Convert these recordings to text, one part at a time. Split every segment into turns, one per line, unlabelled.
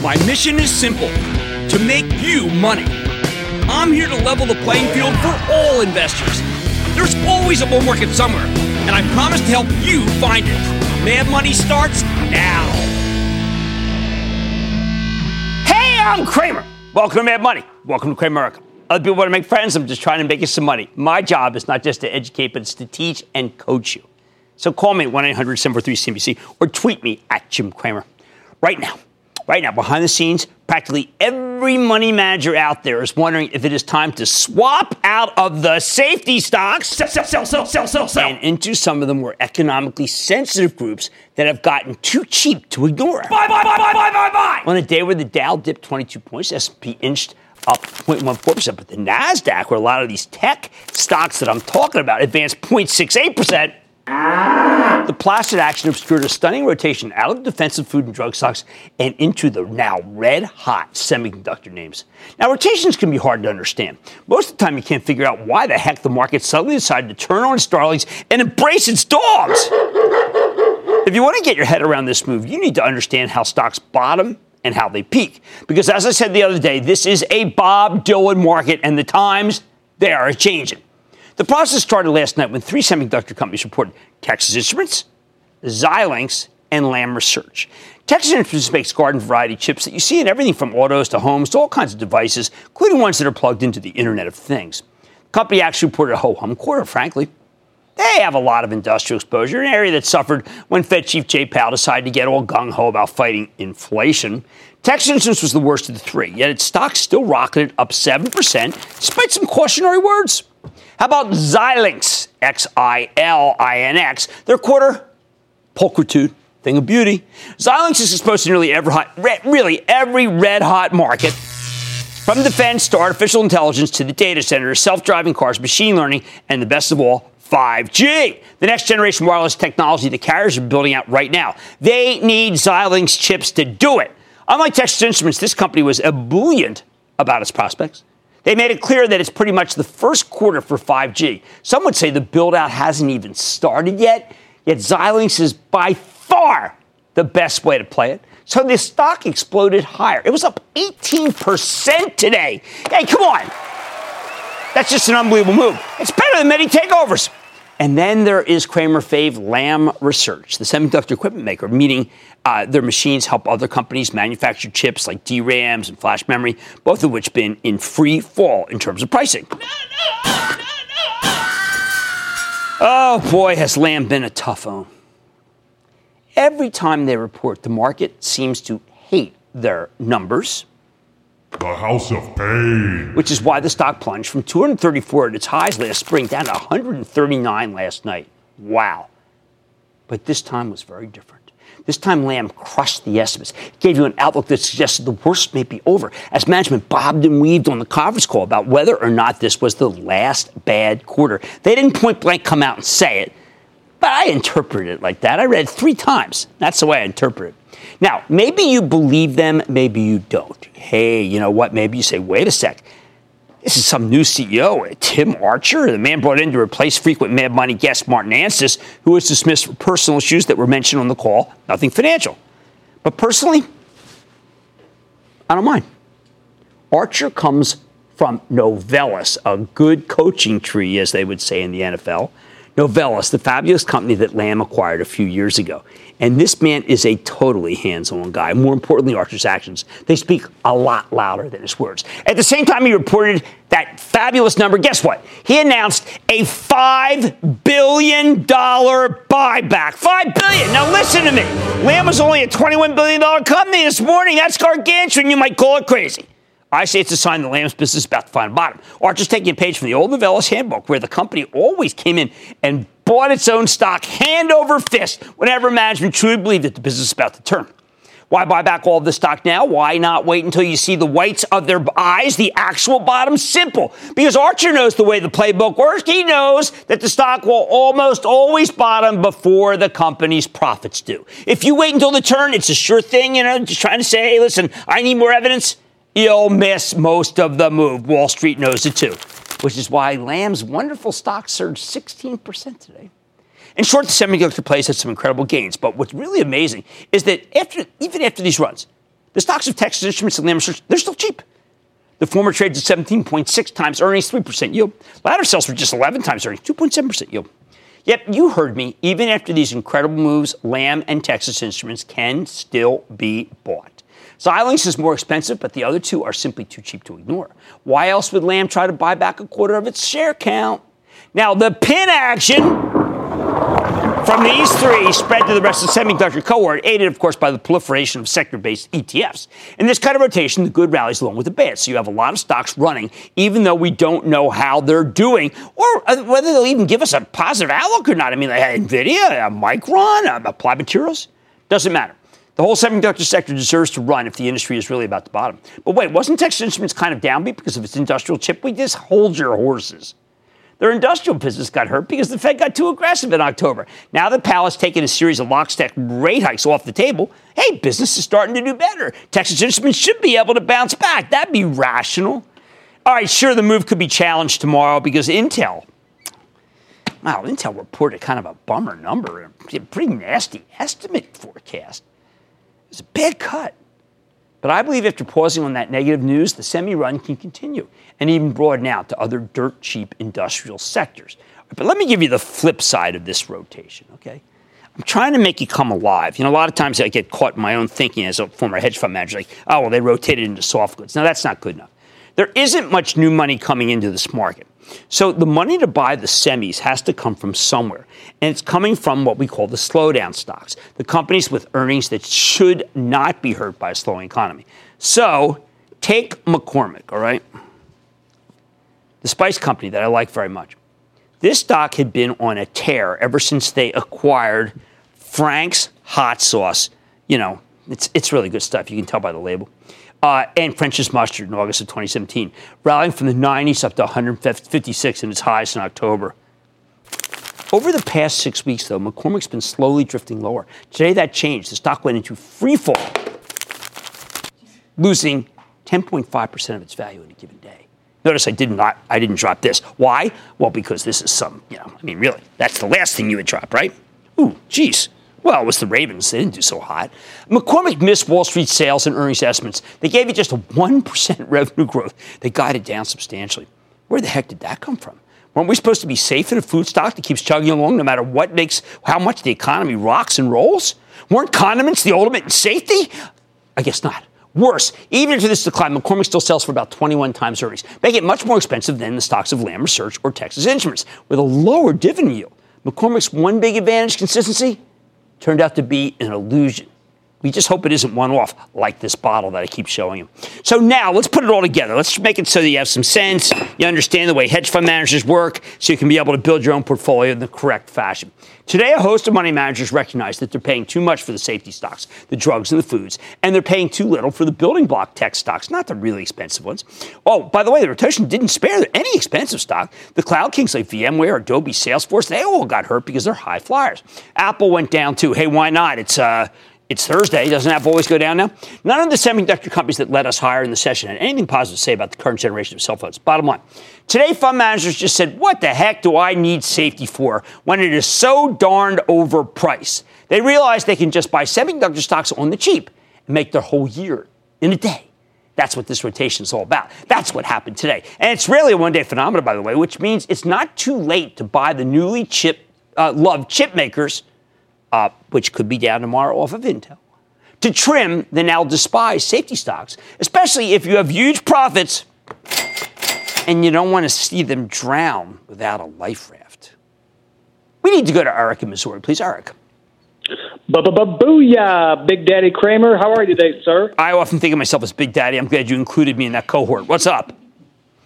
My mission is simple: to make you money. I'm here to level the playing field for all investors. There's always a bull market somewhere, and I promise to help you find it. Mad Money starts now. Hey, I'm Cramer. Welcome to Mad Money. Welcome to Cramerica. Other people want to make friends. I'm just trying to make you some money. My job is not just to educate, but it's to teach and coach you. So call me at 1 800 743 CNBC or tweet me at Jim Cramer. Right now, right now, behind the scenes, practically every money manager out there is wondering if it is time to swap out of the safety stocks sell, sell, sell, sell, sell, sell, sell. and into some of the more economically sensitive groups that have gotten too cheap to ignore. Buy, buy, buy, buy, buy, buy, buy. On a day where the Dow dipped 22 points, S&P inched up 0.14%, but the NASDAQ, where a lot of these tech stocks that I'm talking about advanced 0.68%, the placid action obscured a stunning rotation out of defensive food and drug stocks and into the now red hot semiconductor names. Now, rotations can be hard to understand. Most of the time, you can't figure out why the heck the market suddenly decided to turn on its darlings and embrace its dogs. If you want to get your head around this move, you need to understand how stocks bottom and how they peak. Because as I said the other day, this is a Bob Dylan market, and the times, they are changing. The process started last night when three semiconductor companies reported Texas Instruments, Xilinx, and Lam Research. Texas Instruments makes garden variety chips that you see in everything from autos to homes to all kinds of devices, including ones that are plugged into the Internet of Things. The company actually reported a ho hum quarter, frankly. They have a lot of industrial exposure, an area that suffered when Fed Chief Jay Powell decided to get all gung ho about fighting inflation. Texas Instruments was the worst of the three, yet its stock still rocketed up 7%, despite some cautionary words. How about Xilinx, X I L I N X? Their quarter, pulchritude, thing of beauty. Xilinx is exposed to nearly every hot, really every red hot market. From defense to artificial intelligence to the data center, self driving cars, machine learning, and the best of all, 5G, the next generation wireless technology the carriers are building out right now. They need Xilinx chips to do it. Unlike Texas Instruments, this company was ebullient about its prospects. They made it clear that it's pretty much the first quarter for 5G. Some would say the build out hasn't even started yet, yet Xilinx is by far the best way to play it. So the stock exploded higher. It was up 18% today. Hey, come on. That's just an unbelievable move. It's better than many takeovers. And then there is Cramer Fave Lam Research, the semiconductor equipment maker, meaning uh, their machines help other companies manufacture chips like DRAMs and flash memory, both of which been in free fall in terms of pricing. No, no, no, oh boy, has Lam been a tough own. Every time they report, the market seems to hate their numbers.
The House of Pain.
Which is why the stock plunged from 234 at its highs last spring down to 139 last night. Wow. But this time was very different. This time, Lam crushed the estimates. Gave you an outlook that suggested the worst may be over, as management bobbed and weaved on the conference call about whether or not this was the last bad quarter. They didn't point blank come out and say it, but I interpret it like that. I read it three times. That's the way I interpret it. Now, maybe you believe them, maybe you don't. Hey, you know what? Maybe you say, wait a sec. This is some new CEO, uh, Tim Archer, the man brought in to replace frequent Mad Money guest Martin Anstice, who was dismissed for personal issues that were mentioned on the call, nothing financial. But personally, I don't mind. Archer comes from Novellus, a good coaching tree, as they would say in the NFL. Novellus, the fabulous company that Lam acquired a few years ago. And this man is a totally hands on guy. More importantly, Archer's actions, they speak a lot louder than his words. At the same time, he reported that fabulous number. Guess what? He announced a $5 billion buyback. 5 billion. Now, listen to me. Lam was only a $21 billion company this morning. That's gargantuan. You might call it crazy. I say it's a sign the Lam's business is about to find a bottom. Archer's taking a page from the old Novellus handbook, where the company always came in and bought its own stock hand over fist whenever management truly believed that the business is about to turn. Why buy back all of the stock now? Why not wait until you see the whites of their eyes, the actual bottom? Simple. Because Archer knows the way the playbook works. He knows that the stock will almost always bottom before the company's profits do. If you wait until the turn, it's a sure thing, you know, just trying to say, hey, listen, I need more evidence. You'll miss most of the move. Wall Street knows it too, which is why Lam's wonderful stock surged 16% today. In short, the semiconductor plays had some incredible gains. But what's really amazing is that after, even after these runs, the stocks of Texas Instruments and Lam Research, they're still cheap. The former trades at 17.6 times earnings, 3% yield. Ladder sells were just 11 times earnings, 2.7% yield. Yep, you heard me, even after these incredible moves, Lam and Texas Instruments can still be bought. Xilinx is more expensive, but the other two are simply too cheap to ignore. Why else would Lam try to buy back a quarter of its share count? Now, the pin action from these three spread to the rest of the semiconductor cohort, aided, of course, by the proliferation of sector based ETFs. In this kind of rotation, the good rallies along with the bad. So you have a lot of stocks running, even though we don't know how they're doing or uh, whether they'll even give us a positive outlook or not. I mean, like NVIDIA, Micron, Applied Materials, doesn't matter. The whole semiconductor sector deserves to run if the industry is really about the bottom. But wait, wasn't Texas Instruments kind of downbeat because of its industrial chip? We just hold your horses. Their industrial business got hurt because the Fed got too aggressive in October. Now that Powell's taken a series of lockstep rate hikes off the table, hey, business is starting to do better. Texas Instruments should be able to bounce back. That'd be rational. All right, sure, the move could be challenged tomorrow because Intel, wow, Intel reported kind of a bummer number, a pretty nasty estimate forecast. It's a bad cut. But I believe after pausing on that negative news, the semi run can continue and even broaden out to other dirt cheap industrial sectors. But let me give you the flip side of this rotation, okay? I'm trying to make you come alive. You know, a lot of times I get caught in my own thinking as a former hedge fund manager, like, oh, well, they rotated into soft goods. Now, that's not good enough. There isn't much new money coming into this market. So the money to buy the semis has to come from somewhere. And it's coming from what we call the slowdown stocks, the companies with earnings that should not be hurt by a slowing economy. So take McCormick, all right? The spice company that I like very much. This stock had been on a tear ever since they acquired Frank's hot sauce. You know, it's, it's really good stuff. You can tell by the label. Uh, and French's mustard in August of 2017, rallying from the 90s up to 156 in its highest in October. Over the past six weeks, though, McCormick's been slowly drifting lower. Today, that changed. The stock went into free fall, losing 10.5% of its value in a given day. Notice I did not, I didn't drop this. Why? Well, because this is some, you know, I mean, really, that's the last thing you would drop, right? Ooh, geez. Well, it was the Ravens. They didn't do so hot. McCormick missed Wall Street sales and earnings estimates. They gave you just a 1% revenue growth. They guided down substantially. Where the heck did that come from? Weren't we supposed to be safe in a food stock that keeps chugging along no matter what makes, how much the economy rocks and rolls? Weren't condiments the ultimate in safety? I guess not. Worse, even into this decline, McCormick still sells for about 21 times earnings, making it much more expensive than the stocks of Lam Research or Texas Instruments. With a lower dividend yield, McCormick's one big advantage, consistency, turned out to be an illusion. We just hope it isn't one off like this bottle that I keep showing you. So now let's put it all together. Let's make it so that you have some sense, you understand the way hedge fund managers work, so you can be able to build your own portfolio in the correct fashion. Today, a host of money managers recognize that they're paying too much for the safety stocks, the drugs and the foods, and they're paying too little for the building block tech stocks, not the really expensive ones. Oh, by the way, the rotation didn't spare any expensive stock. The cloud kings like VMware, Adobe, Salesforce, they all got hurt because they're high flyers. Apple went down too. Hey, why not? It's uh, it's Thursday. Doesn't Apple always go down now? None of the semiconductor companies that led us higher in the session had anything positive to say about the current generation of cell phones. Bottom line. Today, fund managers just said, What the heck do I need safety for when it is so darned overpriced? They realize they can just buy semiconductor stocks on the cheap and make their whole year in a day. That's what this rotation is all about. That's what happened today. And it's really a one day phenomenon, by the way, which means it's not too late to buy the newly chip, uh, loved chip makers uh, which could be down tomorrow off of Intel, to trim the now despised safety stocks, especially if you have huge profits and you don't want to see them drown without a life raft. We need to go to Eric in Missouri, please, Eric.
Booyah, Big Daddy Cramer. How are you today, sir?
I often think of myself as Big Daddy. I'm glad you included me in that cohort. What's up?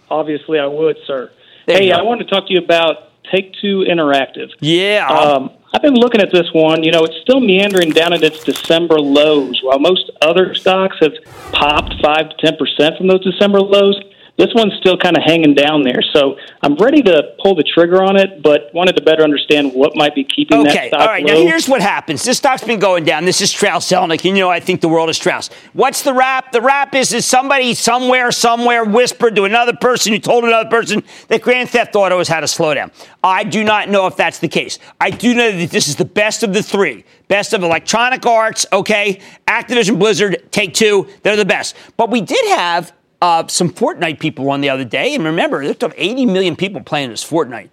Obviously, I would, sir.
There
hey. I wanted to talk to you about Take Two Interactive.
Yeah.
Um, I've been looking at this one. You know, it's still meandering down at its December lows. While most other stocks have popped 5 to 10% from those December lows, this one's still kind of hanging down there. So I'm ready to pull the trigger on it, but wanted to better understand what might be keeping
okay.
that stock
All right.
low.
Now, here's what happens. This stock's been going down. This is Strauss Zelnick. You know, I think the world is Strauss. What's the rap? The rap is, is somebody somewhere, somewhere whispered to another person who told another person that Grand Theft Auto has had a slowdown. I do not know if that's the case. I do know that this is the best of the three. Best of Electronic Arts, okay? Activision Blizzard, Take Two, they're the best. But we did have uh, some Fortnite people on the other day. And remember, there's 80 million people playing this Fortnite.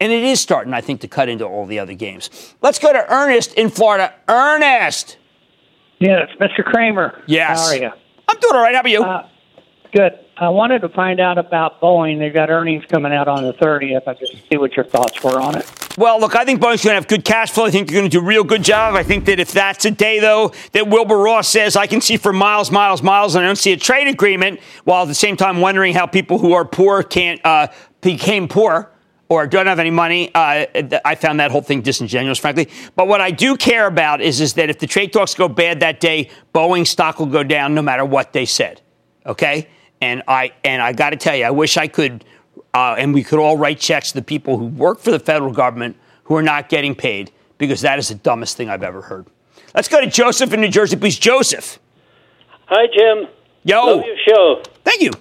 And it is starting, I think, to cut into all the other games. Let's go to Ernest in Florida. Ernest.
Yes, Mr. Cramer.
Yes.
How are you?
I'm doing all right. How about you?
Uh, good. I wanted to find out about Boeing. They've got earnings coming out on the 30th. I just see what your thoughts were on it.
Well, look, I think Boeing's going to have good cash flow. I think they're going to do a real good job. I think that if that's a day, though, that Wilbur Ross says, I can see for miles, miles, miles, and I don't see a trade agreement, while at the same time wondering how people who are poor can't uh, became poor or don't have any money. Uh, I found that whole thing disingenuous, frankly. But what I do care about is, is that if the trade talks go bad that day, Boeing stock will go down no matter what they said. Okay? And I and I got to tell you, I wish I could, uh, and we could all write checks to the people who work for the federal government who are not getting paid because that is the dumbest thing I've ever heard. Let's go to Joseph in New Jersey, please. Joseph.
Hi, Jim.
Yo.
Love your show.
Thank you.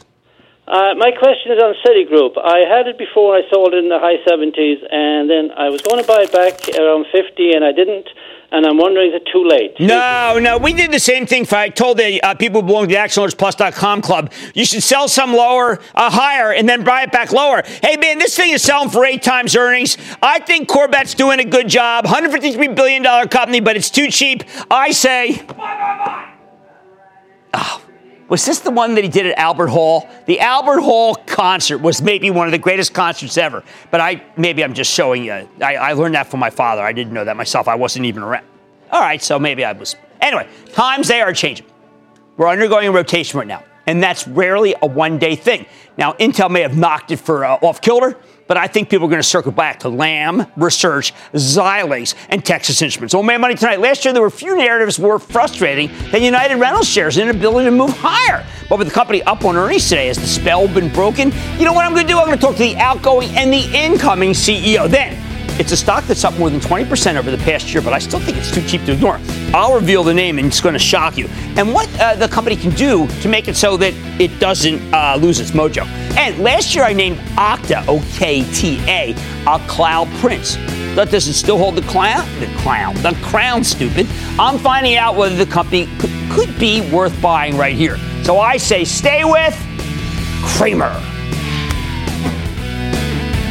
Uh, my question is on Citigroup. I had it before. I sold it in the high 70s, and then I was going to buy it back around 50, and I didn't. And I'm wondering, is it too late?
No, no, we did the same thing. For, I told the uh, people who belong to the ActionAlertsPlus.com club, you should sell some lower, uh, higher, and then buy it back lower. Hey, man, this thing is selling for eight times earnings. I think Corbat's doing a good job. $153 billion company, but it's too cheap. I say, oh, was this the one that he did at Albert Hall? The Albert Hall concert was maybe one of the greatest concerts ever. But I maybe I'm just showing you. I, I learned that from my father. I didn't know that myself. I wasn't even around. All right, so maybe I was. Anyway, times they are changing. We're undergoing a rotation right now, and that's rarely a one-day thing. Now, Intel may have knocked it for uh, off kilter, but I think people are going to circle back to Lam, Research, Xilinx, and Texas Instruments. Oh, man, money tonight. Last year, there were few narratives more frustrating than United Rentals shares' inability to move higher. But with the company up on earnings today, has the spell been broken? You know what I'm going to do? I'm going to talk to the outgoing and the incoming CEO. Then, it's a stock that's up more than 20% over the past year, but I still think it's too cheap to ignore. I'll reveal the name and it's going to shock you. And what uh, the company can do to make it so that it doesn't uh, lose its mojo. And last year I named Okta, O K T A, a cloud prince. But does it still hold the clown? The clown. The crown, stupid. I'm finding out whether the company could, could be worth buying right here. So I say stay with Cramer.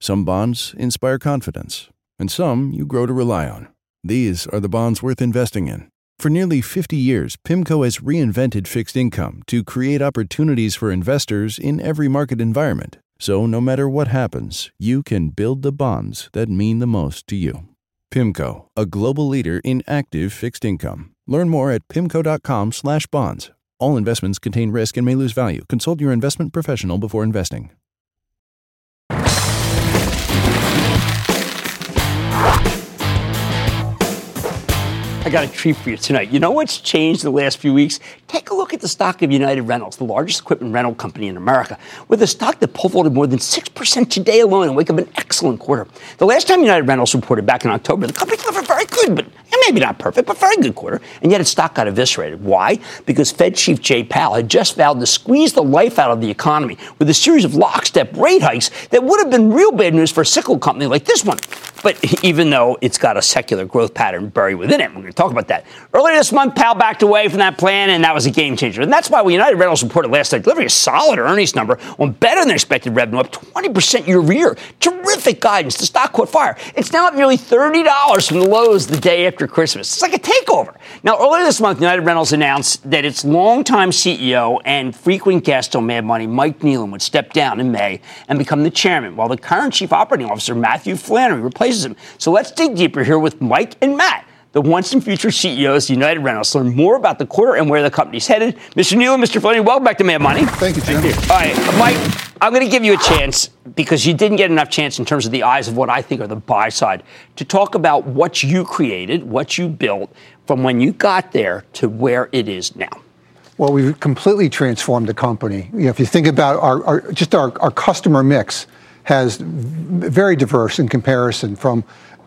Some bonds inspire confidence. And some you grow to rely on. These are the bonds worth investing in. For nearly 50 years, PIMCO has reinvented fixed income to create opportunities for investors in every market environment. So no matter what happens, you can build the bonds that mean the most to you. PIMCO, a global leader in active fixed income. Learn more at pimco.com/bonds. All investments contain risk and may lose value. Consult your investment professional before investing.
I got a treat for you tonight. You know what's changed the last few weeks? Take a look at the stock of United Rentals, the largest equipment rental company in America, with a stock that pulvered more than 6% today alone and wake up an excellent quarter. The last time United Rentals reported back in October, the company delivered very good, but maybe not perfect, but very good quarter, and yet its stock got eviscerated. Why? Because Fed Chief Jay Powell had just vowed to squeeze the life out of the economy with a series of lockstep rate hikes that would have been real bad news for a cyclical company like this one. But even though it's got a secular growth pattern buried within it, we're going to talk about that. Earlier this month, Powell backed away from that plan, and that was a game changer. And that's why when United Rentals reported last night, delivering a solid earnings number on better than expected revenue, up 20% year over year. Terrific guidance. The stock caught fire. It's now up nearly $30 from the lows the day after after Christmas. It's like a takeover. Now, earlier this month, United Rentals announced that its longtime CEO and frequent guest on Mad Money, Mike Kneeland, would step down in May and become the chairman, while the current chief operating officer, Matthew Flannery, replaces him. So let's dig deeper here with Mike and Matt the once and future CEOs of United Rentals. Learn more about the quarter and where the company's headed. Mr. Kneeland Mr. Flannery, welcome back to Mad Money.
Thank you, Jim. Thank
you. All right, Mike, I'm going to give you a chance because you didn't get enough chance in terms of the eyes of what I think are the buy side to talk about what you created, what you built from when you got there to where it is now.
Well, we've completely transformed the company. You know, if you think about our, our just our, our customer mix has very diverse in comparison from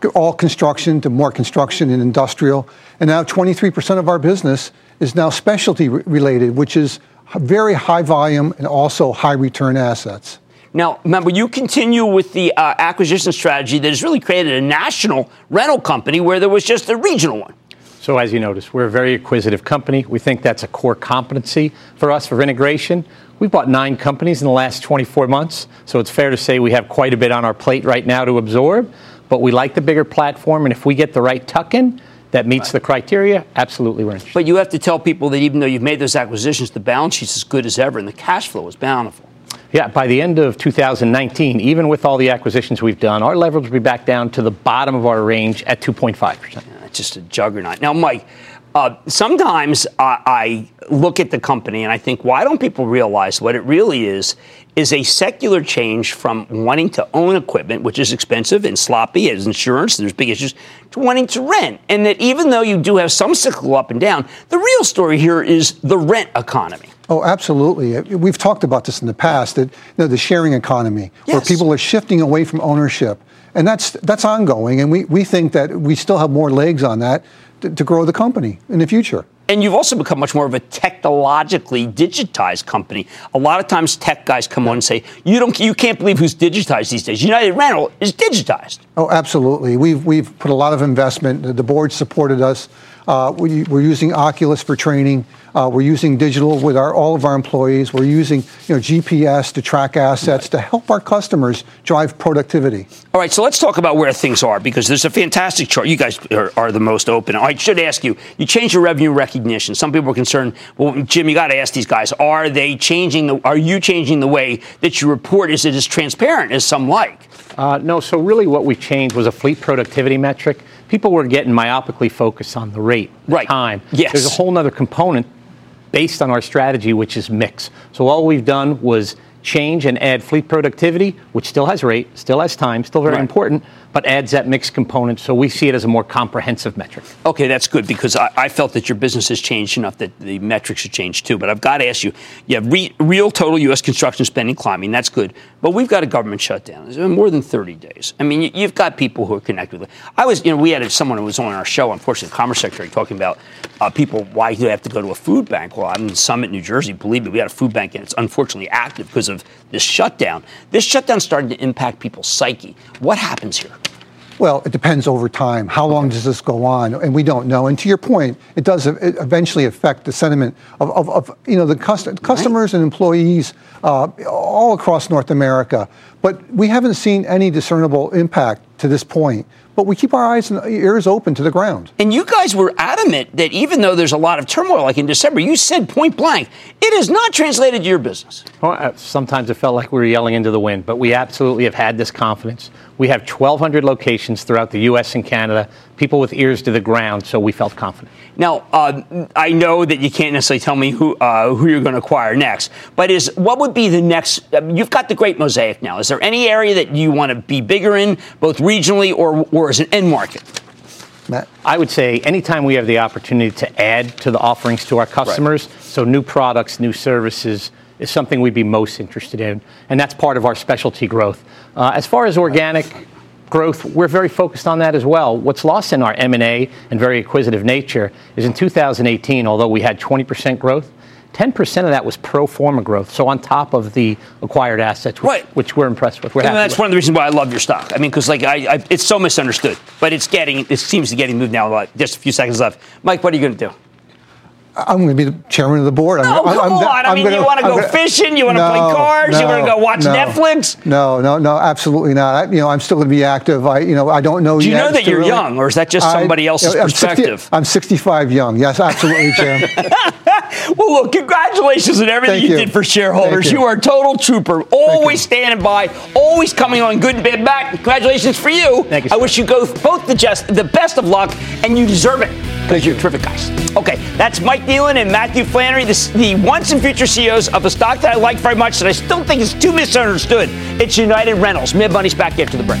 all construction to more construction and industrial. And now 23% of our business is now specialty related, which is very high volume and also high return assets.
Now, remember, you continue with the uh, acquisition strategy that has really created a national rental company where there was just a regional one.
So, as you notice, we're a very acquisitive company. We think that's a core competency for us for integration. We've bought nine companies in the last 24 months, so it's fair to say we have quite a bit on our plate right now to absorb but we like the bigger platform, and if we get the right tuck in that meets right. the criteria, absolutely we're interested.
But you have to tell people that even though you've made those acquisitions, the balance sheet's as good as ever, and the cash flow is bountiful.
Yeah, by the end of 2019, even with all the acquisitions we've done, our leverage will be back down to the bottom of our range at 2.5%. Yeah,
it's just a juggernaut. Now, Mike, uh, sometimes I, I look at the company and I think, why don't people realize what it really is? is a secular change from wanting to own equipment, which is expensive and sloppy, as insurance, there's big issues, to wanting to rent. And that even though you do have some cyclical up and down, the real story here is the rent economy.
Oh, absolutely. We've talked about this in the past, that you know, the sharing economy, yes. where people are shifting away from ownership. And that's, that's ongoing, and we, we think that we still have more legs on that to, to grow the company in the future.
And you've also become much more of a technologically digitized company. A lot of times, tech guys come on and say, "You don't, you can't believe who's digitized these days." United Rental is digitized.
Oh, absolutely. We've we've put a lot of investment. The board supported us. Uh, we, are using Oculus for training. Uh, we're using digital with our, all of our employees. We're using you know, GPS to track assets to help our customers drive productivity.
All right, so let's talk about where things are because there's a fantastic chart. You guys are, are the most open. I should ask you, you changed your revenue recognition. Some people are concerned, well, Jim, you got to ask these guys, are they changing the, are you changing the way that you report? Is it as transparent as some like?
Uh, no, so really what we changed was a fleet productivity metric. People were getting myopically focused on the rate,
right.
time.
Yes.
There's a whole other component based on our strategy, which is mix. So all we've done was change and add fleet productivity, which still has rate, still has time, still very right. important, but adds that mixed component. So we see it as a more comprehensive metric.
Okay, that's good because I, I felt that your business has changed enough that the metrics should change too. But I've got to ask you, you have re, real total U.S. construction spending climbing. That's good. But we've got a government shutdown. It's been more than 30 days. I mean, you, have got people who are connected with it. I was, you know, we had someone who was on our show, unfortunately, the Commerce Secretary, talking about uh, people, why do they have to go to a food bank? Well, I'm in Summit, New Jersey. Believe me, we had a food bank and it's unfortunately active because of this shutdown. This shutdown started to impact people's psyche. What happens here?
Well, it depends over time. How long does this go on? And we don't know. And to your point, it does eventually affect the sentiment of, of, of you know the cust- customers and employees uh, all across North America. But we haven't seen any discernible impact to this point but we keep our eyes and ears open to the ground.
And you guys were adamant that even though there's a lot of turmoil, like in December, you said point blank, it has not translated to your business.
Well, uh, sometimes it felt like we were yelling into the wind, but we absolutely have had this confidence. We have 1,200 locations throughout the U.S. and Canada, people with ears to the ground, so we felt confident.
Now, uh, I know that you can't necessarily tell me who uh, who you're going to acquire next, but is what would be the next? Uh, you've got the great mosaic now. Is there any area that you want to be bigger in, both regionally or or as an end market?
Matt? I would say anytime we have the opportunity to add to the offerings to our customers, right. so new products, new services, is something we'd be most interested in, and that's part of our specialty growth. Uh, as far as organic growth, we're very focused on that as well. What's lost in our M&A and very acquisitive nature is in 2018, although we had 20% growth, 10% of that was pro forma growth, so on top of the acquired assets, which,
right.
which we're impressed with. We're
that's
with.
one of the reasons why I love your stock. I mean, because like I, I, it's so misunderstood, but it's getting, it seems to be getting moved now. Just a few seconds left. Mike, what are you going to do?
I'm going to be the chairman of the board.
No,
I'm,
come
I'm,
on.
I'm
I mean,
gonna,
you want to go
gonna,
fishing? You want to
no,
play cards?
No,
you want to go watch
no,
Netflix?
No, no, no, absolutely not. I, you know, I'm still going to be active. I, you know, I don't know.
Do you
yet
know that you're
really,
young, or is that just somebody
I,
else's
I'm 60
perspective?
I'm 65 young. Yes, absolutely, Jim.
well, look, congratulations on everything you,
you.
did for shareholders. You.
you.
are a total trooper, always standing by, always coming on good and bad back. Congratulations for you.
Thank you,
I wish you both, both the, just, the best of luck, and you deserve it because you're terrific guys. Okay, that's Mike Kneeland and Matthew Flannery, the, the once and future CEOs of a stock that I like very much that I still think is too misunderstood. It's United Rentals. Mad Money's back after the break.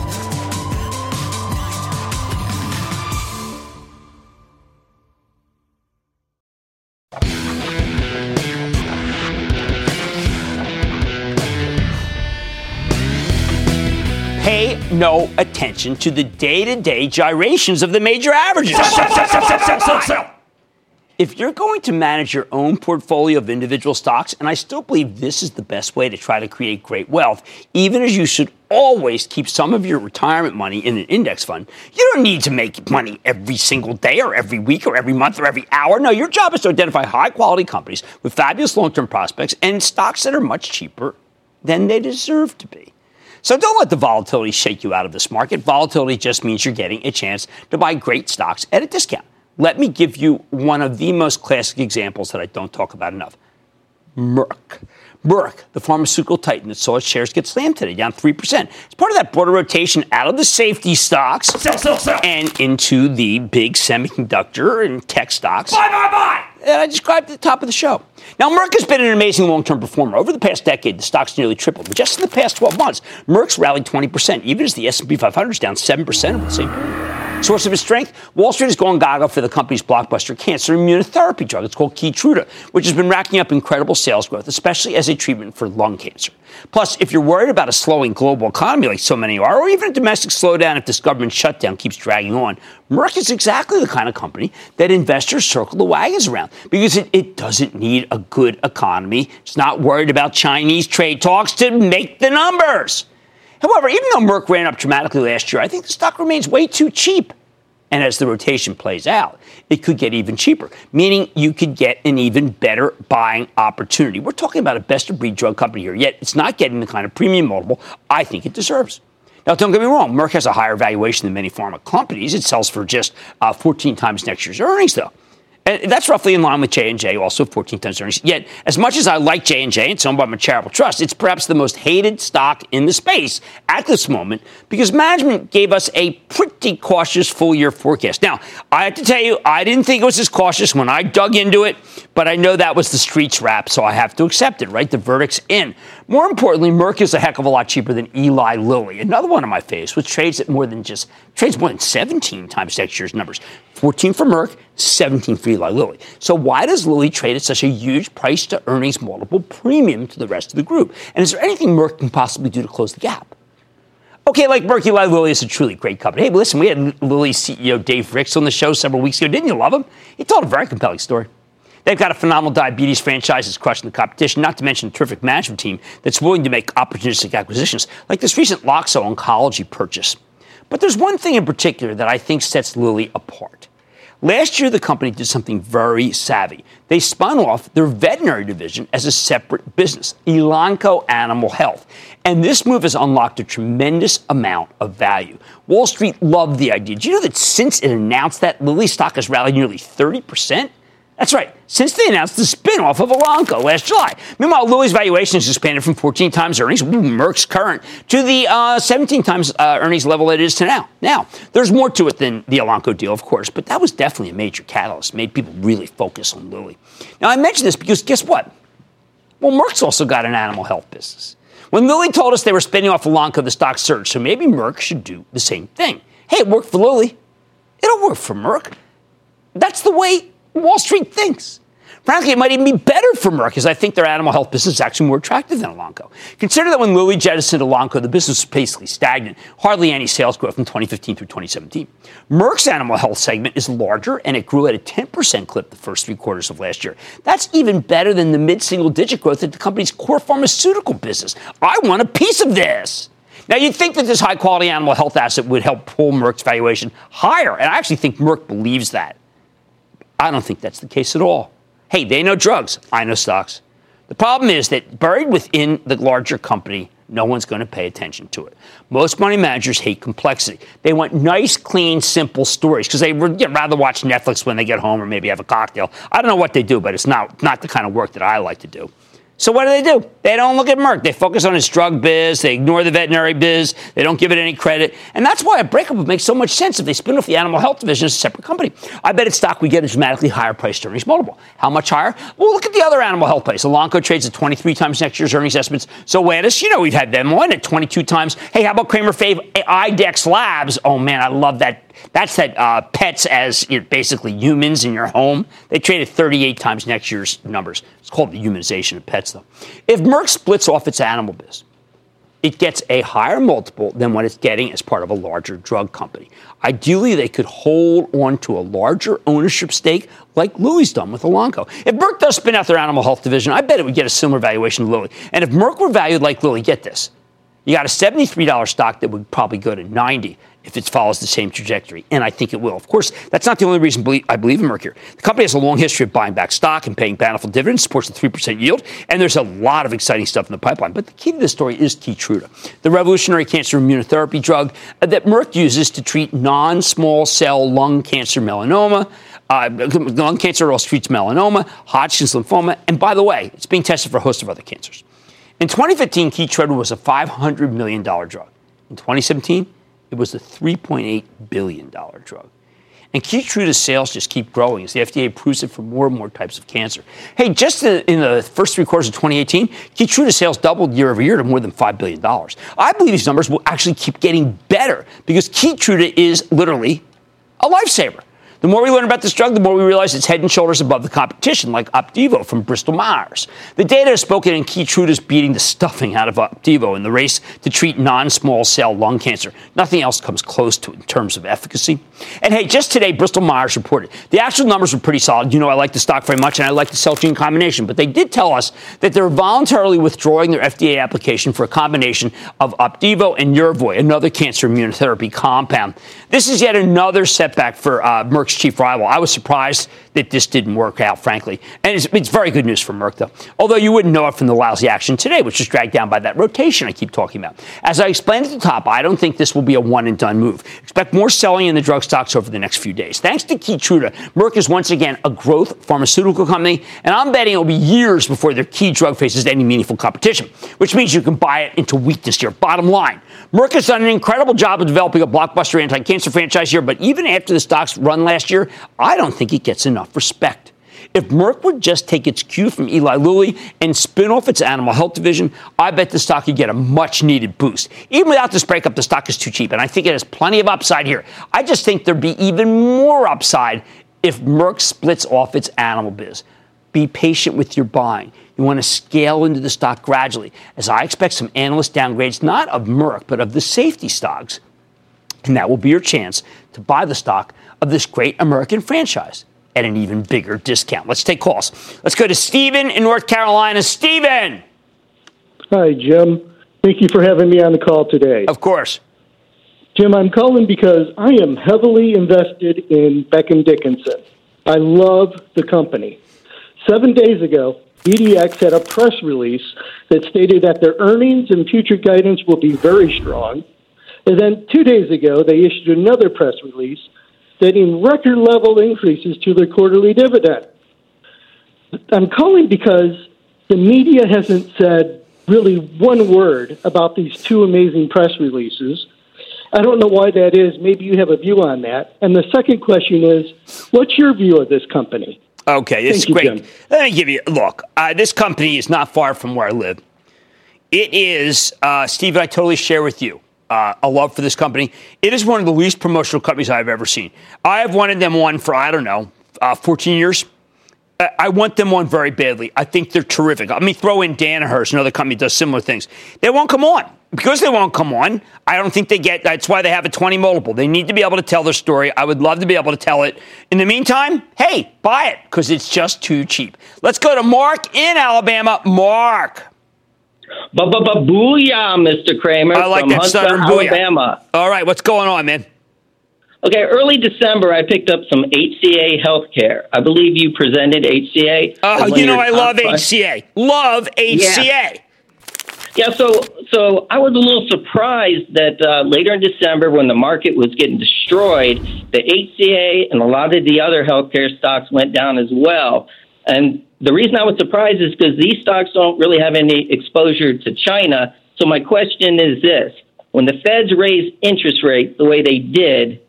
No attention to the day to day gyrations of the major averages. If you're going to manage your own portfolio of individual stocks, and I still believe this is the best way to try to create great wealth, even as you should always keep some of your retirement money in an index fund, you don't need to make money every single day or every week or every month or every hour. No, your job is to identify high quality companies with fabulous long term prospects and stocks that are much cheaper than they deserve to be. So don't let the volatility shake you out of this market. Volatility just means you're getting a chance to buy great stocks at a discount. Let me give you one of the most classic examples that I don't talk about enough. Merck. Merck, the pharmaceutical titan that saw its shares get slammed today, down 3%. It's part of that broader rotation out of the safety stocks
Sell, sell, sell.
and into the big semiconductor and tech stocks
Buy, buy, buy.
that I described at the top of the show. Now, Merck has been an amazing long-term performer. Over the past decade, the stock's nearly tripled. But just in the past 12 months, Merck's rallied 20%, even as the S&P 500 is down 7% over the same period. Source of its strength? Wall Street has gone gaga for the company's blockbuster cancer immunotherapy drug. It's called Keytruda, which has been racking up incredible sales growth, especially as a treatment for lung cancer. Plus, if you're worried about a slowing global economy like so many are, or even a domestic slowdown if this government shutdown keeps dragging on, Merck is exactly the kind of company that investors circle the wagons around because it, it doesn't need a good economy. It's not worried about Chinese trade talks to make the numbers. However, even though Merck ran up dramatically last year, I think the stock remains way too cheap. And as the rotation plays out, it could get even cheaper, meaning you could get an even better buying opportunity. We're talking about a best of breed drug company here, yet it's not getting the kind of premium multiple I think it deserves. Now, don't get me wrong, Merck has a higher valuation than many pharma companies. It sells for just uh, 14 times next year's earnings, though. And that's roughly in line with J&J, also 14 times earnings. Yet, as much as I like J&J, it's owned by my charitable trust, it's perhaps the most hated stock in the space at this moment because management gave us a pretty cautious full-year forecast. Now, I have to tell you, I didn't think it was as cautious when I dug into it, but I know that was the streets rap, so I have to accept it, right? The verdict's in. More importantly, Merck is a heck of a lot cheaper than Eli Lilly, another one of my faves, which trades at more than just trades more than 17 times next year's numbers. 14 for Merck, 17 for Eli Lilly. So why does Lilly trade at such a huge price to earnings multiple premium to the rest of the group? And is there anything Merck can possibly do to close the gap? Okay, like Merck, Eli Lilly is a truly great company. Hey, listen, we had Lilly CEO Dave Ricks on the show several weeks ago. Didn't you love him? He told a very compelling story. They've got a phenomenal diabetes franchise that's crushing the competition, not to mention a terrific management team that's willing to make opportunistic acquisitions, like this recent Loxo oncology purchase. But there's one thing in particular that I think sets Lilly apart. Last year, the company did something very savvy. They spun off their veterinary division as a separate business, Elanco Animal Health. And this move has unlocked a tremendous amount of value. Wall Street loved the idea. Do you know that since it announced that, Lilly stock has rallied nearly 30%? That's right. Since they announced the spin-off of Elanco last July. Meanwhile, Lilly's valuation has expanded from 14 times earnings, Merck's current, to the uh, 17 times uh, earnings level it is to now. Now, there's more to it than the Elanco deal, of course, but that was definitely a major catalyst. Made people really focus on Lilly. Now, I mention this because guess what? Well, Merck's also got an animal health business. When Lilly told us they were spinning off Elanco, the stock surged, so maybe Merck should do the same thing. Hey, it worked for Lilly. It'll work for Merck. That's the way Wall Street thinks. Frankly, it might even be better for Merck, because I think their animal health business is actually more attractive than Elanco. Consider that when Lilly jettisoned Elanco, the business was basically stagnant, hardly any sales growth from 2015 through 2017. Merck's animal health segment is larger, and it grew at a 10% clip the first three quarters of last year. That's even better than the mid-single digit growth at the company's core pharmaceutical business. I want a piece of this. Now, you'd think that this high quality animal health asset would help pull Merck's valuation higher, and I actually think Merck believes that. I don't think that's the case at all. Hey, they know drugs, I know stocks. The problem is that buried within the larger company, no one's going to pay attention to it. Most money managers hate complexity. They want nice, clean, simple stories because they would rather watch Netflix when they get home or maybe have a cocktail. I don't know what they do, but it's not, not the kind of work that I like to do. So what do they do? They don't look at Merck. They focus on his drug biz. They ignore the veterinary biz. They don't give it any credit. And that's why a breakup would make so much sense if they spin off the animal health division as a separate company. I bet its stock would get a dramatically higher price to earnings multiple. How much higher? Well, look at the other animal health place. Elanco trades at 23 times next year's earnings estimates. So Zoetis, you know we've had them on at 22 times. Hey, how about Cramer Fave IDEXX Labs? Oh man, I love that that's that uh, pets as you know, basically humans in your home. They traded 38 times next year's numbers. It's called the humanization of pets, though. If Merck splits off its animal biz, it gets a higher multiple than what it's getting as part of a larger drug company. Ideally, they could hold on to a larger ownership stake like Lilly's done with Elanco. If Merck does spin out their animal health division, I bet it would get a similar valuation to Lilly. And if Merck were valued like Lilly, get this. You got a $73 stock that would probably go to 90 if it follows the same trajectory, and I think it will. Of course, that's not the only reason I believe in Mercury. The company has a long history of buying back stock and paying bountiful dividends, supports a 3% yield, and there's a lot of exciting stuff in the pipeline. But the key to this story is Keytruda, the revolutionary cancer immunotherapy drug that Merck uses to treat non small cell lung cancer melanoma. Uh, lung cancer also treats melanoma, Hodgkin's lymphoma, and by the way, it's being tested for a host of other cancers. In 2015, Keytruda was a $500 million drug. In 2017, it was a $3.8 billion drug. And Keytruda's sales just keep growing as the FDA approves it for more and more types of cancer. Hey, just in the first three quarters of 2018, Keytruda sales doubled year over year to more than $5 billion. I believe these numbers will actually keep getting better because Keytruda is literally a lifesaver. The more we learn about this drug, the more we realize it's head and shoulders above the competition, like Opdivo from Bristol Myers. The data has spoken in Keytruda's beating the stuffing out of Opdivo in the race to treat non-small cell lung cancer. Nothing else comes close to it in terms of efficacy. And hey, just today, Bristol Myers reported the actual numbers were pretty solid. You know, I like the stock very much, and I like the Celgene combination, but they did tell us that they're voluntarily withdrawing their FDA application for a combination of Opdivo and Yervoy, another cancer immunotherapy compound. This is yet another setback for uh, chief rival. I was surprised that this didn't work out, frankly. And it's, it's, very good news for Merck, though. Although you wouldn't know it from the lousy action today, which is dragged down by that rotation I keep talking about. As I explained at the top, I don't think this will be a one and done move. Expect more selling in the drug stocks over the next few days. Thanks to Keytruda, Merck is once again a growth pharmaceutical company, and I'm betting it will be years before their key drug faces any meaningful competition, which means you can buy it into weakness here. Bottom line, Merck has done an incredible job of developing a blockbuster anti cancer franchise here, but even after the stock's run last year, I don't think it gets enough respect. If Merck would just take its cue from Eli Lilly and spin off its animal health division, I bet the stock could get a much needed boost. Even without this breakup, the stock is too cheap, and I think it has plenty of upside here. I just think there'd be even more upside if Merck splits off its animal biz. Be patient with your buying. You want to scale into the stock gradually, as I expect some analyst downgrades, not of Merck, but of the safety stocks. And that will be your chance to buy the stock of this great American franchise at an even bigger discount. Let's take calls. Let's go to Stephen in North Carolina. Stephen.
Hi, Jim. Thank you for having me on the call today.
Of course.
Jim, I'm calling because I am heavily invested in Becton Dickinson. I love the company. Seven days ago, BDX had a press release that stated that their earnings and future guidance will be very strong. And then two days ago, they issued another press release stating record level increases to their quarterly dividend. I'm calling because the media hasn't said really one word about these two amazing press releases. I don't know why that is. Maybe you have a view on that. And the second question is what's your view of this company?
Okay, this Thank is great. Let me give you look. Uh, this company is not far from where I live. It is, uh, Steve. I totally share with you uh, a love for this company. It is one of the least promotional companies I've ever seen. I have wanted them one for I don't know, uh, 14 years. I want them on very badly. I think they're terrific. I mean, throw in Danaher's, another company does similar things. They won't come on. Because they won't come on, I don't think they get that's why they have a 20 multiple. They need to be able to tell their story. I would love to be able to tell it. In the meantime, hey, buy it because it's just too cheap. Let's go to Mark in Alabama. Mark.
Booyah, Mr. Cramer.
I like
from
that
Huntsville,
Southern booyah.
Alabama.
All right, what's going on, man?
Okay, early December, I picked up some HCA healthcare. I believe you presented HCA.
Oh, you know I love
five.
HCA. Love HCA.
Yeah. Yeah, so so I was a little surprised that uh, later in December, when the market was getting destroyed, the HCA and a lot of the other healthcare stocks went down as well. And the reason I was surprised is because these stocks don't really have any exposure to China. So my question is this: When the Feds raise interest rates the way they did,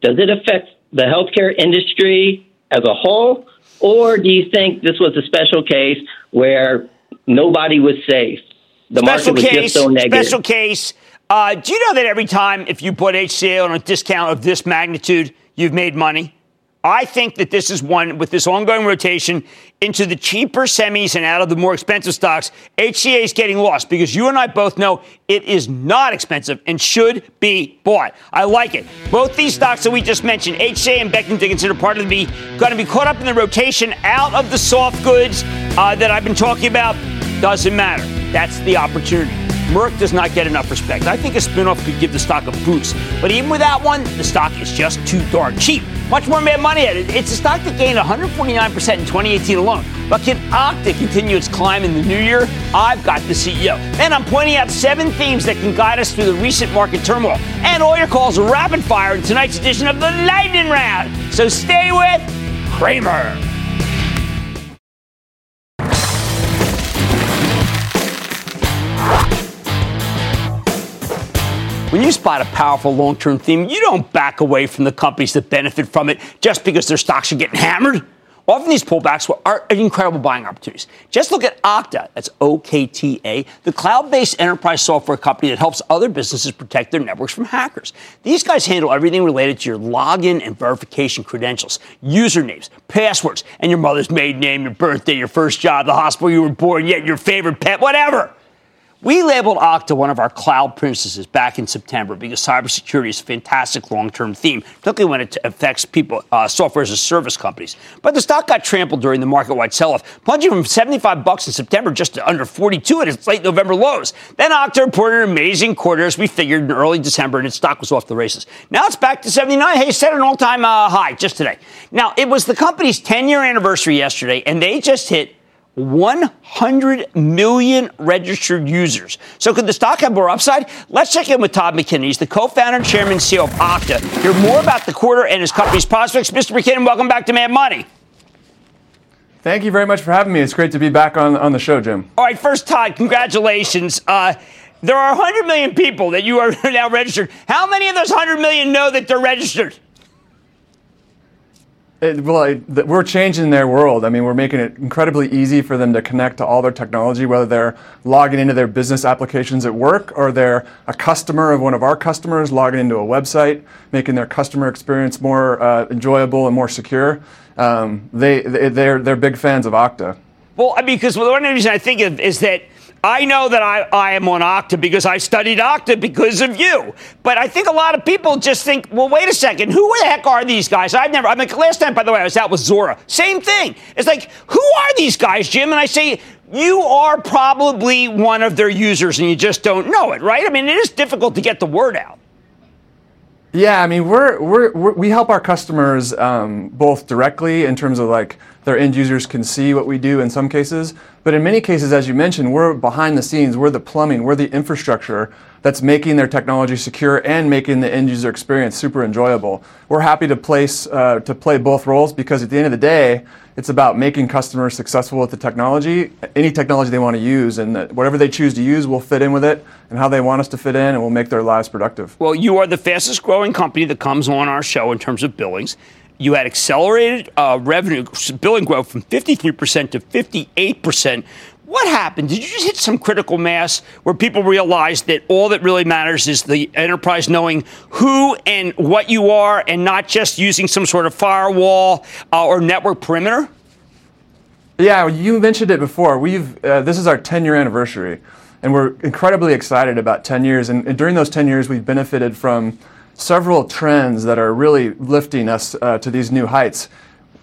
does it affect the healthcare industry as a whole, or do you think this was a special case where nobody was safe? The
special
market was
case,
just so negative.
special case. Uh, do you know that every time if you put HCA on a discount of this magnitude, you've made money? I think that this is one with this ongoing rotation into the cheaper semis and out of the more expensive stocks. HCA is getting lost because you and I both know it is not expensive and should be bought. I like it. Both these stocks that we just mentioned, HCA and Becton Dickinson, are part of the going to be caught up in the rotation out of the soft goods uh, that I've been talking about. Doesn't matter. That's the opportunity. Merck does not get enough respect. I think a spinoff could give the stock a boost. But even without one, the stock is just too darn cheap. Much more made money at it. It's a stock that gained 149% in 2018 alone. But can Okta continue its climb in the new year? I've got the CEO. And I'm pointing out seven themes that can guide us through the recent market turmoil. And all your calls are rapid fire in tonight's edition of the Lightning Round. So stay with Cramer. When you spot a powerful long term theme, you don't back away from the companies that benefit from it just because their stocks are getting hammered. Often these pullbacks are incredible buying opportunities. Just look at Okta, that's O K T A, the cloud based enterprise software company that helps other businesses protect their networks from hackers. These guys handle everything related to your login and verification credentials, usernames, passwords, and your mother's maiden name, your birthday, your first job, the hospital you were born, yet your favorite pet, whatever. We labeled Okta one of our cloud princesses back in September because cybersecurity is a fantastic long-term theme, particularly when it affects people, uh, software as a service companies. But the stock got trampled during the market-wide sell-off, plunging from 75 bucks in September just to under 42 at its late November lows. Then Okta reported an amazing quarter, as we figured in early December, and its stock was off the races. Now it's back to 79. Hey, set an all-time uh, high just today. Now it was the company's 10-year anniversary yesterday, and they just hit 100 million registered users. So could the stock have more upside? Let's check in with Todd McKinnon. He's the co-founder and chairman and CEO of Okta. Hear more about the quarter and his company's prospects. Mr. McKinnon, welcome back to Mad Money.
Thank you very much for having me. It's great to be back on, on the show, Jim.
All right, first, Todd, congratulations. Uh, there are 100 million people that you are now registered. How many of those 100 million know that they're registered?
It, well, we're changing their world. I mean, we're making it incredibly easy for them to connect to all their technology, whether they're logging into their business applications at work or they're a customer of one of our customers logging into a website, making their customer experience more uh, enjoyable and more secure. Um, they, they, they're, they're big fans of Okta.
Well, I mean, because the one reason I think of is that I know that I, I am on Okta because I studied Okta because of you. But I think a lot of people just think, well, wait a second, who the heck are these guys? I've never, I mean, last time, by the way, I was out with Zuora. Same thing. It's like, who are these guys, Jim? And I say, you are probably one of their users and you just don't know it, right? I mean, it is difficult to get the word out.
Yeah, I mean, we're, we're, we're we help our customers um, both directly in terms of like their end users can see what we do in some cases, but in many cases, as you mentioned, we're behind the scenes. We're the plumbing. We're the infrastructure that's making their technology secure and making the end user experience super enjoyable. We're happy to place uh, to play both roles because at the end of the day, it's about making customers successful with the technology, any technology they want to use, and whatever they choose to use, we'll fit in with it and how they want us to fit in, and we'll make their lives productive.
Well, you are the fastest growing company that comes on our show in terms of billings. You had accelerated uh, revenue billing growth from 53% to 58%. What happened? Did you just hit some critical mass where people realized that all that really matters is the enterprise knowing who and what you are and not just using some sort of firewall uh, or network perimeter?
Yeah, you mentioned it before. We've uh, this is our 10 year anniversary, and we're incredibly excited about 10 years. And, and, during those 10 years, we've benefited from several trends that are really lifting us uh, to these new heights.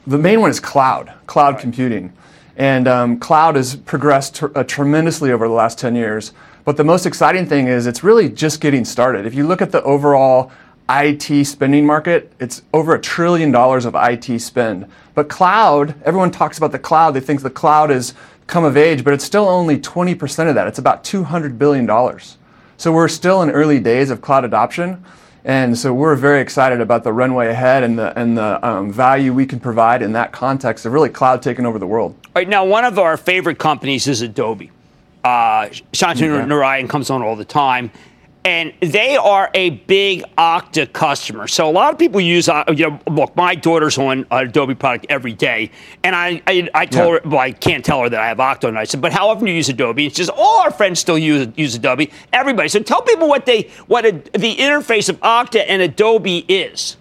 The main one is cloud, cloud right. computing, and um, cloud has progressed tr- uh, tremendously over the last 10 years. But the most exciting thing is it's really just getting started. If you look at the overall IT spending market, it's over a trillion dollars of IT spend. But cloud, everyone talks about the cloud. They think the cloud has come of age, but it's still only 20% of that. It's about $200 billion. So we're still in early days of cloud adoption. And so we're very excited about the runway ahead and the, and the um, value we can provide in that context of really cloud taking over the world.
All right, now, one of our favorite companies is Adobe. Uh, Shantanu yeah. Narayen comes on all the time and they are a big Okta customer. So a lot of people use, uh, you know, look, my daughter's on Adobe product every day, and I, I, I told yeah. her, well, I can't tell her that I have Okta, and I said, but how often do you use Adobe? She says, all our friends still use use Adobe. Everybody. So tell people what they, what a, the interface of Okta and Adobe is.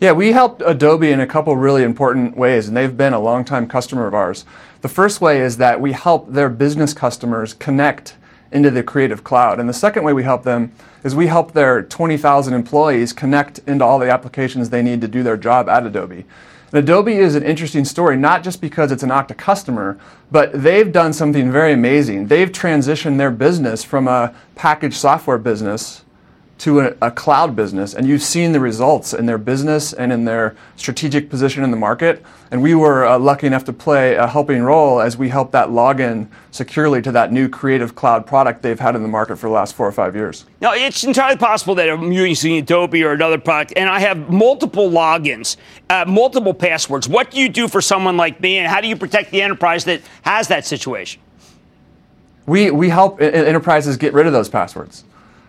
Yeah, we helped Adobe in a couple really important ways, and they've been a longtime customer of ours. The first way is that we help their business customers connect into the Creative Cloud. And the second way we help them is we help their 20,000 employees connect into all the applications they need to do their job at Adobe. And Adobe is an interesting story, not just because it's an Okta customer, but they've done something very amazing. They've transitioned their business from a packaged software business to a, a, cloud business, and you've seen the results in their business and in their strategic position in the market. And we were uh, lucky enough to play a helping role as we helped that log in securely to that new Creative Cloud product they've had in the market for the last four or five years.
Now, it's entirely possible that I'm using Adobe or another product, and I have multiple logins, uh, multiple passwords. What do you do for someone like me, and how do you protect the enterprise that has that situation?
We, we help enterprises get rid of those passwords.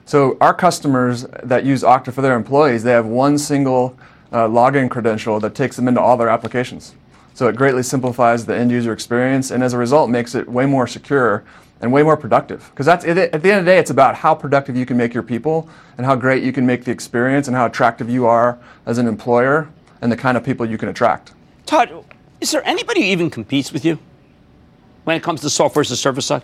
So our customers that use Okta for their employees, they have one single uh, login credential that takes them into all their applications. So it greatly simplifies the end user experience, and as a result, makes it way more secure and way more productive. Because that's at the end of the day, it's about how productive you can make your people, and how great you can make the experience, and how attractive you are as an employer, and the kind of people you can attract.
Todd, is there anybody who even competes with you when it comes to software as a service side?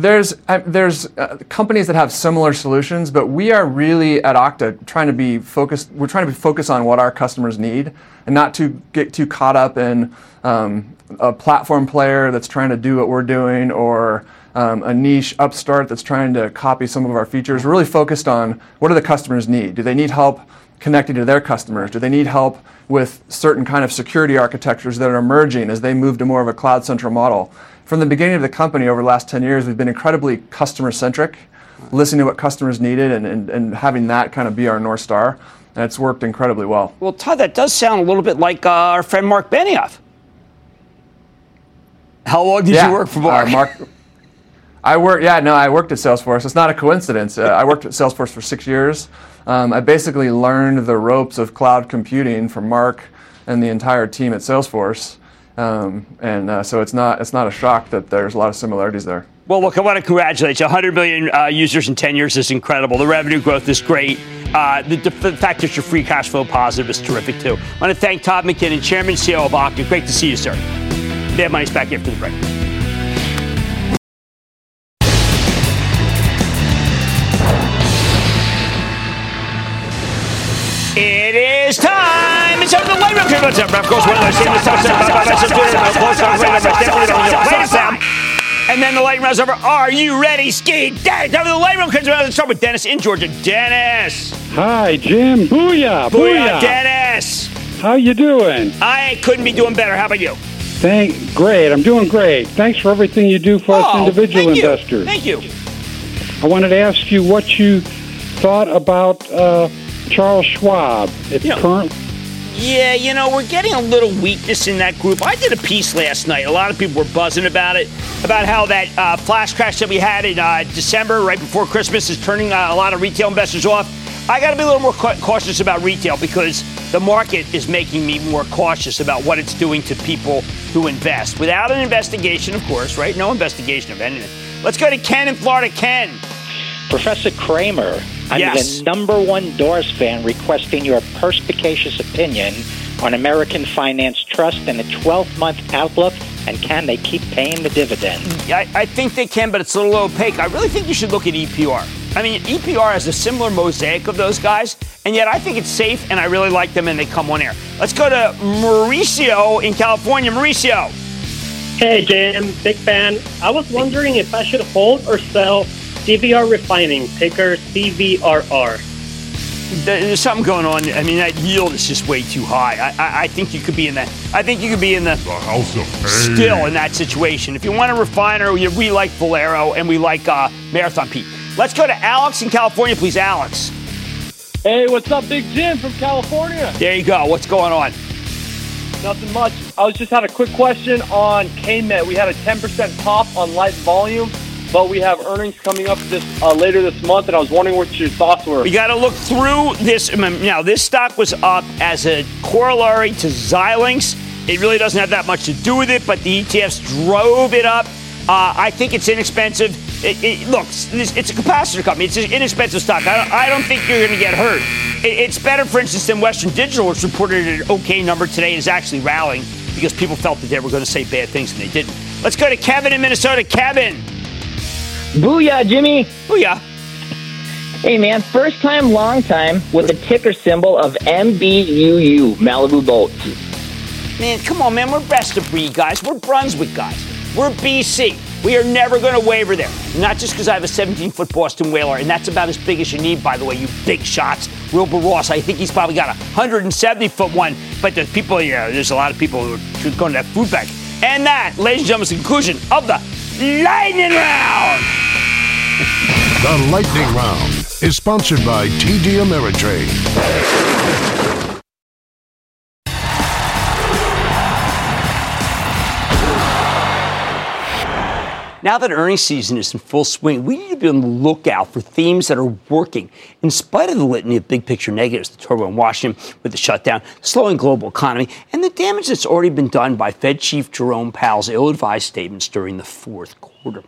There's uh, there's uh, companies that have similar solutions, but we are really at Okta trying to be focused. We're trying to be focused on what our customers need, and not to get too caught up in um, a platform player that's trying to do what we're doing, or um, a niche upstart that's trying to copy some of our features. We're really focused on what do the customers need. Do they need help connecting to their customers? Do they need help with certain kind of security architectures that are emerging as they move to more of a cloud central model? from the beginning of the company over the last 10 years, we've been incredibly customer centric, listening to what customers needed and, and, and having that kind of be our North Star. And it's worked incredibly well.
Well, Todd, that does sound a little bit like uh, our friend Marc Benioff. How long did yeah, you work for Marc? Uh, Marc
I worked, yeah, no, I worked at Salesforce. It's not a coincidence. Uh, I worked at Salesforce for six years. Um, I basically learned the ropes of cloud computing from Marc and the entire team at Salesforce. Um, and uh, so it's not it's not a shock that there's a lot of similarities there.
Well, look, I want to congratulate you. 100 million uh, users in 10 years is incredible. The revenue growth is great. Uh, the, the, fact that you're free cash flow positive is terrific too. I want to thank Todd McKinnon, Chairman and CEO of Okta. Great to see you, sir. Mad Money's back after the break. It is time. It's for the light round. Of course, one of those things and then the light round's over. Are you ready, Ski? Time for the light round. Let's start with Dennis in Georgia. Dennis.
Hi, Jim. Booyah.
Booyah, Booyah. Dennis.
How you doing?
I couldn't be doing better. How about you?
Thank, great. I'm doing great. Thanks for everything you do for oh, us individual
thank
investors.
Thank you.
I wanted to ask you what you thought about. Uh, Charles Schwab. It's you know, current.
Yeah, you know, we're getting a little weakness in that group. I did a piece last night. A lot of people were buzzing about it, about how that uh, flash crash that we had in uh, December, right before Christmas, is turning uh, a lot of retail investors off. I got to be a little more cautious about retail because the market is making me more cautious about what it's doing to people who invest. Without an investigation, of course, right? No investigation of anything. Let's go to Ken in Florida. Ken.
Professor Cramer, I'm yes. the number one Doors fan requesting your perspicacious opinion on American Finance Trust and a 12 month outlook? And can they keep paying the dividend?
I, I think they can, but it's a little opaque. I really think you should look at EPR. I mean, EPR has a similar mosaic of those guys, and yet I think it's safe, and I really like them, and they come on air. Let's go to Mauricio in California. Mauricio.
Hey, Jim, big fan. I was wondering if I should hold or sell CVR Refining, ticker CVRR.
There's something going on. I mean, that yield is just way too high. I, I, I think you could be in that. I think you could be in the,
the house of pain.
still in that situation. If you want a refiner, we, we like Valero and we like uh, Marathon Pete. Let's go to Alex in California, please. Alex.
Hey, what's up, Big Jim from California?
There you go. What's going on?
Nothing much. I was just had a quick question on KEMET. We had a 10% pop on light volume, but we have earnings coming up this uh, later this month, and I was wondering what your thoughts were.
You got to look through this. Now, this stock was up as a corollary to Xilinx. It really doesn't have that much to do with it, but the ETFs drove it up. Uh, I think it's inexpensive. It, it, look, it's a capacitor company. It's an inexpensive stock. I don't, I don't think you're going to get hurt. It, it's better, for instance, than Western Digital, which reported an okay number today and is actually rallying because people felt that they were going to say bad things and they didn't. Let's go to Kevin in Minnesota. Kevin.
Booyah, Jimmy.
Booyah.
Hey, man, first time, long time with the ticker symbol of MBUU, Malibu Boats.
Man, come on, man. We're best of breed guys. We're Brunswick guys. We're BC. We are never going to waver there. Not just because I have a 17 foot Boston Whaler, and that's about as big as you need, by the way, you big shots. Wilbur Ross, I think he's probably got a 170 foot one, but there's people, yeah, there's a lot of people who are going to that food bank. And that, ladies and gentlemen, is the conclusion of the Lightning Round.
The Lightning Round is sponsored by TD Ameritrade.
Now that earnings season is in full swing, we need to be on the lookout for themes that are working in spite of the litany of big picture negatives, the turmoil in Washington with the shutdown, slowing global economy, and the damage that's already been done by Fed Chief Jerome Powell's ill advised statements during the fourth quarter.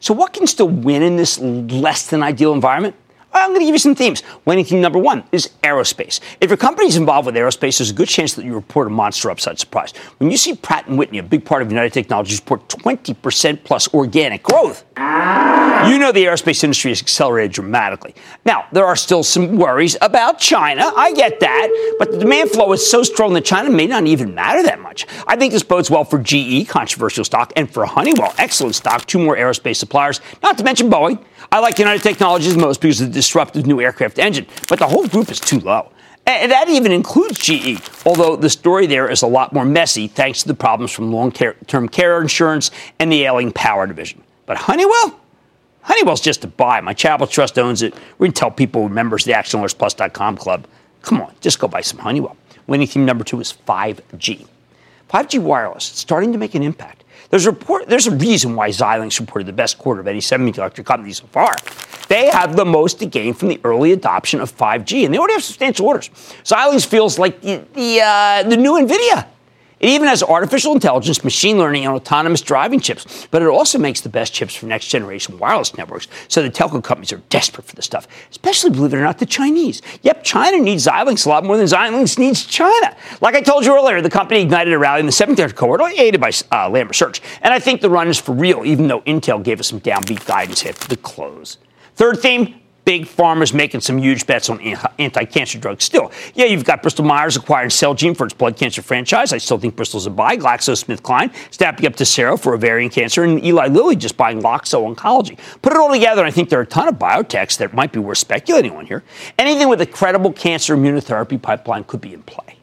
So, what can still win in this less than ideal environment? I'm going to give you some themes. Winning theme number one is aerospace. If your company's involved with aerospace, there's a good chance that you report a monster upside surprise. When you see Pratt & Whitney, a big part of United Technologies, report 20% plus organic growth, you know the aerospace industry has accelerated dramatically. Now, there are still some worries about China. I get that. But the demand flow is so strong that China may not even matter that much. I think this bodes well for GE, controversial stock, and for Honeywell, excellent stock, two more aerospace suppliers, not to mention Boeing. I like United Technologies most because of the disruptive new aircraft engine, but the whole group is too low. And that even includes GE, although the story there is a lot more messy thanks to the problems from long term care insurance and the ailing power division. But Honeywell? Honeywell's just a buy. My Chapel Trust owns it. We can tell people members of the ActionAlertsPlus.com club. Come on, just go buy some Honeywell. Winning team number two is 5G. 5G wireless, starting to make an impact. There's a report. There's a reason why Xilinx reported the best quarter of any semiconductor company so far. They have the most to gain from the early adoption of 5G, and they already have substantial orders. Xilinx feels like the the, uh, the new Nvidia. It even has artificial intelligence, machine learning, and autonomous driving chips, but it also makes the best chips for next generation wireless networks. So the telco companies are desperate for this stuff, especially, believe it or not, the Chinese. Yep, China needs Xilinx a lot more than Xilinx needs China. Like I told you earlier, the company ignited a rally in the 7th cohort, aided by uh, Lam Research. And I think the run is for real, even though Intel gave us some downbeat guidance after the close. Third theme, big pharma's making some huge bets on anti-cancer drugs. Still, yeah, you've got Bristol Myers acquiring Celgene for its blood cancer franchise. I still think Bristol's a buy. GlaxoSmithKline snapping up Tesaro for ovarian cancer, and Eli Lilly just buying Loxo Oncology. Put it all together, and I think there are a ton of biotechs that might be worth speculating on here. Anything with a credible cancer immunotherapy pipeline could be in play.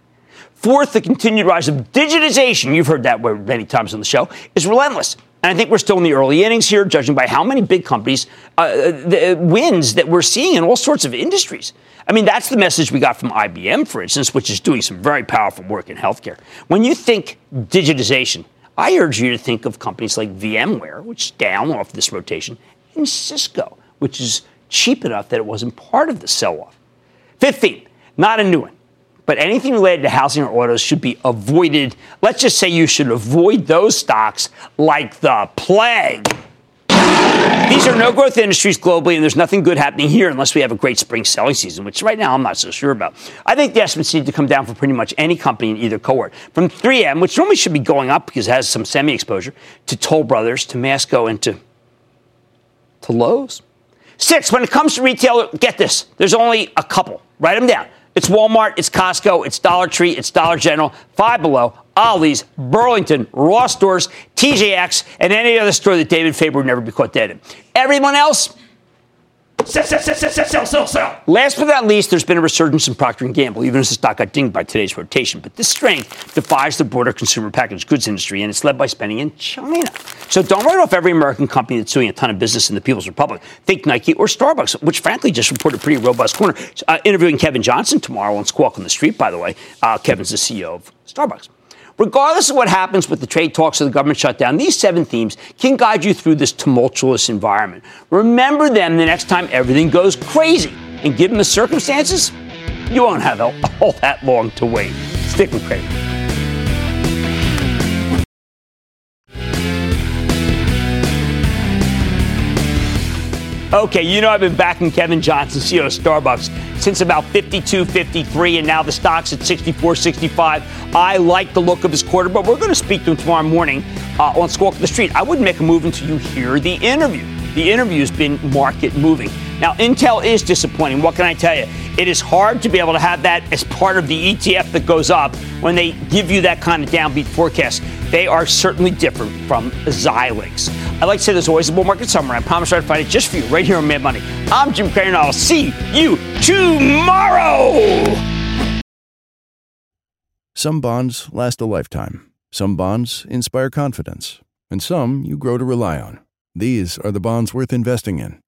Fourth, the continued rise of digitization, you've heard that word many times on the show, is relentless. And I think we're still in the early innings here, judging by how many big companies, uh, the wins that we're seeing in all sorts of industries. I mean, that's the message we got from IBM, for instance, which is doing some very powerful work in healthcare. When you think digitization, I urge you to think of companies like VMware, which is down off this rotation, and Cisco, which is cheap enough that it wasn't part of the sell off. 15, not a new one. But anything related to housing or autos should be avoided. Let's just say you should avoid those stocks like the plague. These are no growth industries globally, and there's nothing good happening here unless we have a great spring selling season, which right now I'm not so sure about. I think the estimates need to come down for pretty much any company in either cohort. From 3M, which normally should be going up because it has some semi exposure, to Toll Brothers, to Masco, and to, to Lowe's. Six, when it comes to retail, get this, there's only a couple. Write them down. It's Walmart, it's Costco, it's Dollar Tree, it's Dollar General, Five Below, Ollie's, Burlington, Ross Stores, TJX, and any other store that David Faber would never be caught dead in. Everyone else, Sell, sell, sell, sell, sell, sell, sell. Last but not least, there's been a resurgence in Procter & Gamble, even as the stock got dinged by today's rotation. But this strength defies the broader consumer packaged goods industry, and it's led by spending in China. So don't write off every American company that's doing a ton of business in the People's Republic. Think Nike or Starbucks, which frankly just reported a pretty robust quarter. Uh, interviewing Kevin Johnson tomorrow on Squawk on the Street, by the way. Uh, Kevin's the CEO of Starbucks. Regardless of what happens with the trade talks or the government shutdown, these seven themes can guide you through this tumultuous environment. Remember them the next time everything goes crazy. And given the circumstances, you won't have all that long to wait. Stick with Cramer. Okay, you know I've been backing Kevin Johnson, CEO of Starbucks, since about 52, 53, and now the stock's at 64, 65. I like the look of his quarter, but we're going to speak to him tomorrow morning uh, on Squawk the Street. I wouldn't make a move until you hear the interview. The interview has been market moving. Now, Intel is disappointing. What can I tell you? It is hard to be able to have that as part of the ETF that goes up when they give you that kind of downbeat forecast. They are certainly different from Xilinx. I like to say there's always a bull market somewhere. I promise I'll find it just for you right here on Mad Money. I'm Jim Cramer, and I'll see you tomorrow.
Some bonds last a lifetime. Some bonds inspire confidence. And some you grow to rely on. These are the bonds worth investing in.